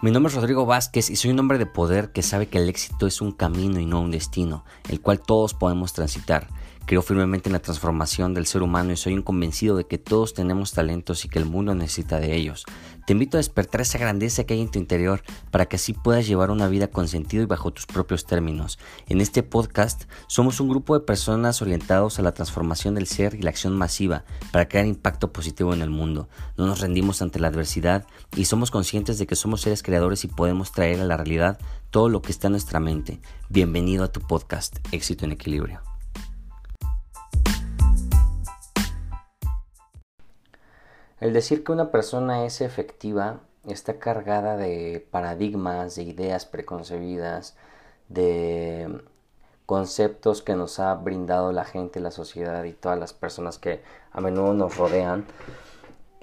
Mi nombre es Rodrigo Vázquez y soy un hombre de poder que sabe que el éxito es un camino y no un destino, el cual todos podemos transitar. Creo firmemente en la transformación del ser humano y soy un convencido de que todos tenemos talentos y que el mundo necesita de ellos. Te invito a despertar esa grandeza que hay en tu interior para que así puedas llevar una vida con sentido y bajo tus propios términos. En este podcast somos un grupo de personas orientados a la transformación del ser y la acción masiva para crear impacto positivo en el mundo. No nos rendimos ante la adversidad y somos conscientes de que somos seres creadores y podemos traer a la realidad todo lo que está en nuestra mente. Bienvenido a tu podcast, Éxito en Equilibrio. El decir que una persona es efectiva está cargada de paradigmas, de ideas preconcebidas, de conceptos que nos ha brindado la gente, la sociedad y todas las personas que a menudo nos rodean,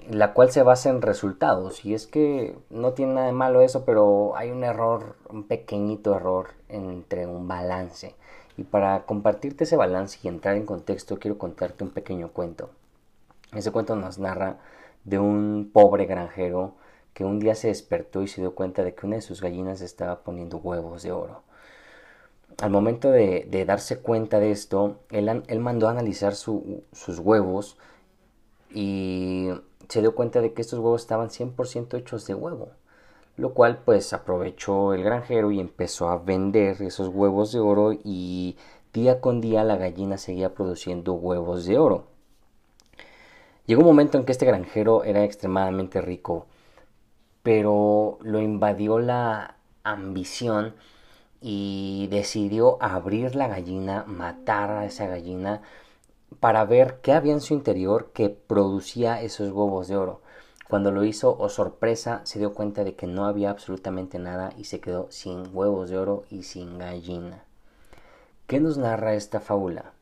la cual se basa en resultados. Y es que no tiene nada de malo eso, pero hay un error, un pequeñito error entre un balance. Y para compartirte ese balance y entrar en contexto, quiero contarte un pequeño cuento. Ese cuento nos narra de un pobre granjero que un día se despertó y se dio cuenta de que una de sus gallinas estaba poniendo huevos de oro. Al momento de, darse cuenta de esto, él, mandó a analizar sus huevos y se dio cuenta de que estos huevos estaban 100% hechos de huevo. Lo cual pues aprovechó el granjero y empezó a vender esos huevos de oro y día con día la gallina seguía produciendo huevos de oro. Llegó un momento en que este granjero era extremadamente rico, pero lo invadió la ambición y decidió abrir la gallina, matar a esa gallina para ver qué había en su interior que producía esos huevos de oro. Cuando lo hizo, o oh sorpresa, se dio cuenta de que no había absolutamente nada y se quedó sin huevos de oro y sin gallina. ¿Qué nos narra esta fábula?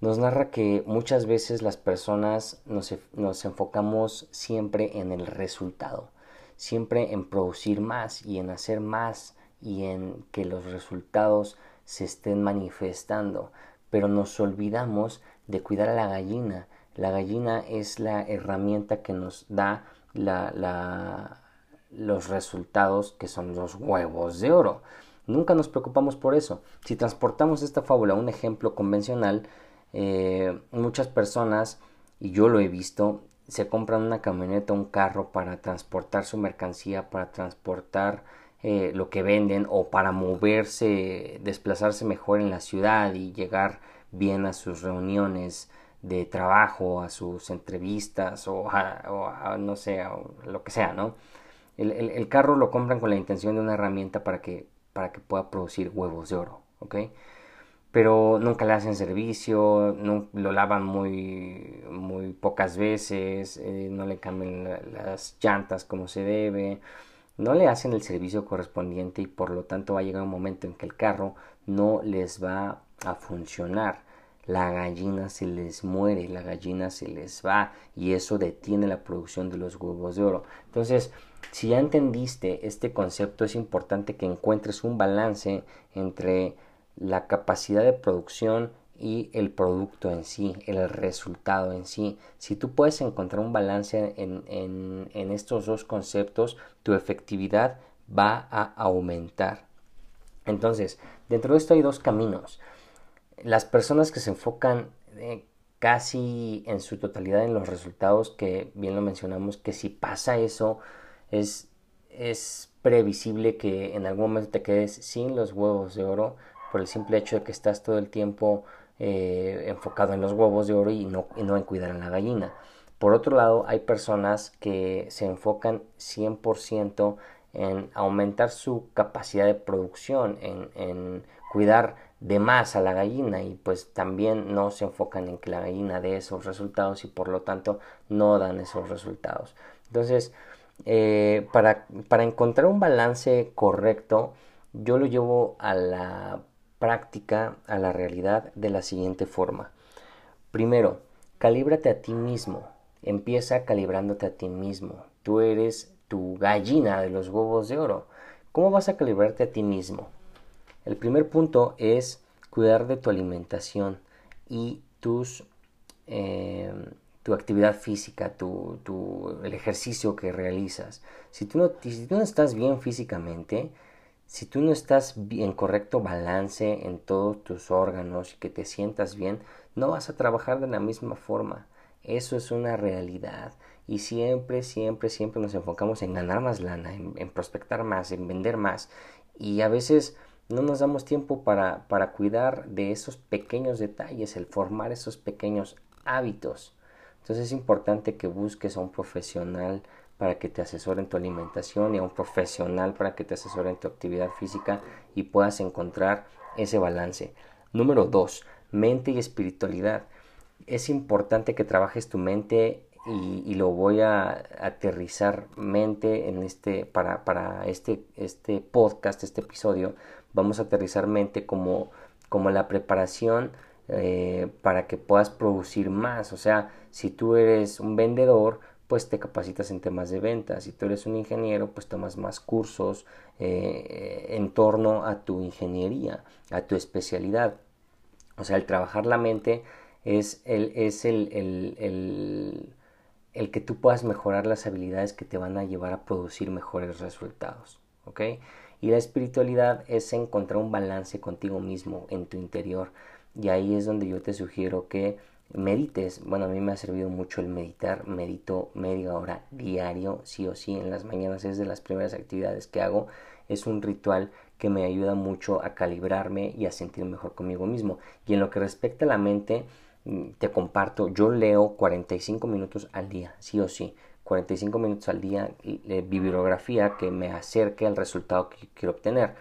Nos narra que muchas veces las personas nos, nos, enfocamos siempre en el resultado, siempre en producir más y en hacer más y en que los resultados se estén manifestando, pero nos olvidamos de cuidar a la gallina. La gallina es la herramienta que nos da la, los resultados que son los huevos de oro. Nunca nos preocupamos por eso. Si transportamos esta fábula a un ejemplo convencional, eh, muchas personas, y yo lo he visto, se compran una camioneta, un carro para transportar su mercancía, para transportar eh, lo que venden o para moverse, desplazarse mejor en la ciudad y llegar bien a sus reuniones de trabajo, a sus entrevistas o a, no sé, lo que sea, ¿no? El, el, carro lo compran con la intención de una herramienta para que, para que pueda producir huevos de oro. Pero nunca le hacen servicio, no, lo lavan muy, muy pocas veces, eh, no le cambian las llantas como se debe, no le hacen el servicio correspondiente y por lo tanto va a llegar un momento en que el carro no les va a funcionar. La gallina se les muere, la gallina se les va y eso detiene la producción de los huevos de oro. Entonces, si ya entendiste este concepto, es importante que encuentres un balance entre la capacidad de producción y el producto en sí, el resultado en sí. Si tú puedes encontrar un balance en, en, estos dos conceptos, tu efectividad va a aumentar. Entonces, dentro de esto hay dos caminos. Las personas que se enfocan eh, casi en su totalidad en los resultados, que bien lo mencionamos, que si pasa eso, es, es previsible que en algún momento te quedes sin los huevos de oro por el simple hecho de que estás todo el tiempo eh, enfocado en los huevos de oro y no, en cuidar a la gallina. Por otro lado, hay personas que se enfocan 100% en aumentar su capacidad de producción, en, en, cuidar de más a la gallina y pues también no se enfocan en que la gallina dé esos resultados y por lo tanto no dan esos resultados. Entonces, eh, para, para encontrar un balance correcto, yo lo llevo a la práctica a la realidad de la siguiente forma. Primero, calíbrate a ti mismo. Empieza calibrándote a ti mismo. Tú eres tu gallina de los huevos de oro. ¿Cómo vas a calibrarte a ti mismo? El primer punto es cuidar de tu alimentación y tus, eh, tu actividad física, tu, el ejercicio que realizas. Si tú, no, si tú no estás bien físicamente, si tú no estás en correcto balance en todos tus órganos y que te sientas bien, no vas a trabajar de la misma forma. Eso es una realidad. Y siempre, siempre, siempre nos enfocamos en ganar más lana, en, prospectar más, en vender más. Y a veces no nos damos tiempo para, para cuidar de esos pequeños detalles, el formar esos pequeños hábitos. Entonces es importante que busques a un profesional para que te asesore en tu alimentación y a un profesional para que te asesore en tu actividad física y puedas encontrar ese balance. Número dos, mente y espiritualidad. Es importante que trabajes tu mente y, lo voy a aterrizar mente en este para, para este, este podcast, este episodio. Vamos a aterrizar mente como, como la preparación eh, para que puedas producir más. O sea, si tú eres un vendedor, pues te capacitas en temas de ventas. Si tú eres un ingeniero, pues tomas más cursos eh, en torno a tu ingeniería, a tu especialidad. O sea, el trabajar la mente es el, es el, el, el, que tú puedas mejorar las habilidades que te van a llevar a producir mejores resultados. ¿Ok? Y la espiritualidad es encontrar un balance contigo mismo en tu interior. Y ahí es donde yo te sugiero que medites. Bueno, a mí me ha servido mucho el meditar. Medito media hora diario, sí o sí, en las mañanas. Es de las primeras actividades que hago. Es un ritual que me ayuda mucho a calibrarme y a sentir mejor conmigo mismo. Y en lo que respecta a la mente, mm, te comparto, yo leo 45 minutos al día, sí o sí. 45 minutos al día de bibliografía que me acerque al resultado que quiero obtener.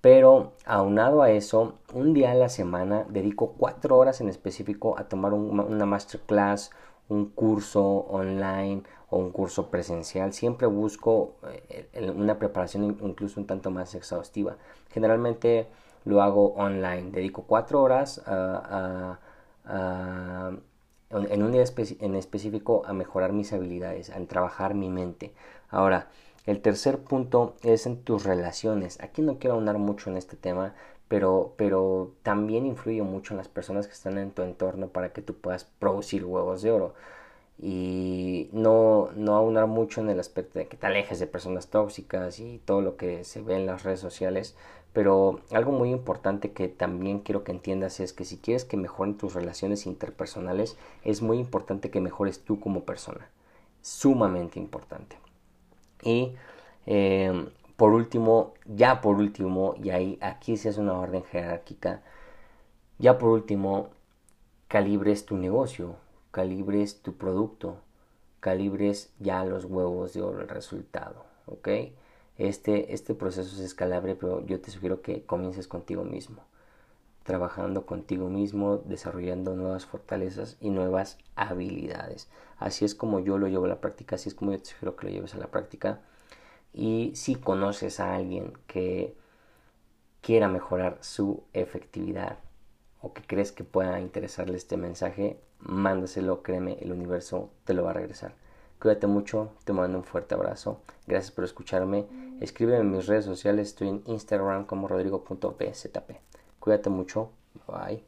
Pero aunado a eso, un día a la semana dedico cuatro horas en específico a tomar una masterclass, un curso online o un curso presencial. Siempre busco eh, una preparación incluso un tanto más exhaustiva. Generalmente lo hago online. Dedico cuatro horas en un día en específico a mejorar mis habilidades, a trabajar mi mente. Ahora, el tercer punto es en tus relaciones. Aquí no quiero ahondar mucho en este tema, pero, pero también influye mucho en las personas que están en tu entorno para que tú puedas producir huevos de oro. Y no, no aunar mucho en el aspecto de que te alejes de personas tóxicas y todo lo que se ve en las redes sociales. Pero algo muy importante que también quiero que entiendas es que si quieres que mejoren tus relaciones interpersonales, es muy importante que mejores tú como persona. Sumamente importante. Y em, por último, ya por último, y ahí aquí se hace una orden jerárquica, ya por último, calibres tu negocio, calibres tu producto, calibres ya los huevos de oro, el resultado, ¿ok? Este, este proceso es escalable, pero yo te sugiero que comiences contigo mismo, trabajando contigo mismo, desarrollando nuevas fortalezas y nuevas habilidades. Así es como yo lo llevo a la práctica, así es como yo te sugiero que lo lleves a la práctica. Y si conoces a alguien que quiera mejorar su efectividad o que crees que pueda interesarle este mensaje, mándaselo, créeme, el universo te lo va a regresar. Cuídate mucho, te mando un fuerte abrazo. Gracias por escucharme. Escríbeme en mis redes sociales, estoy en Instagram como rodrigo.pzp. Cuídate mucho. Bye.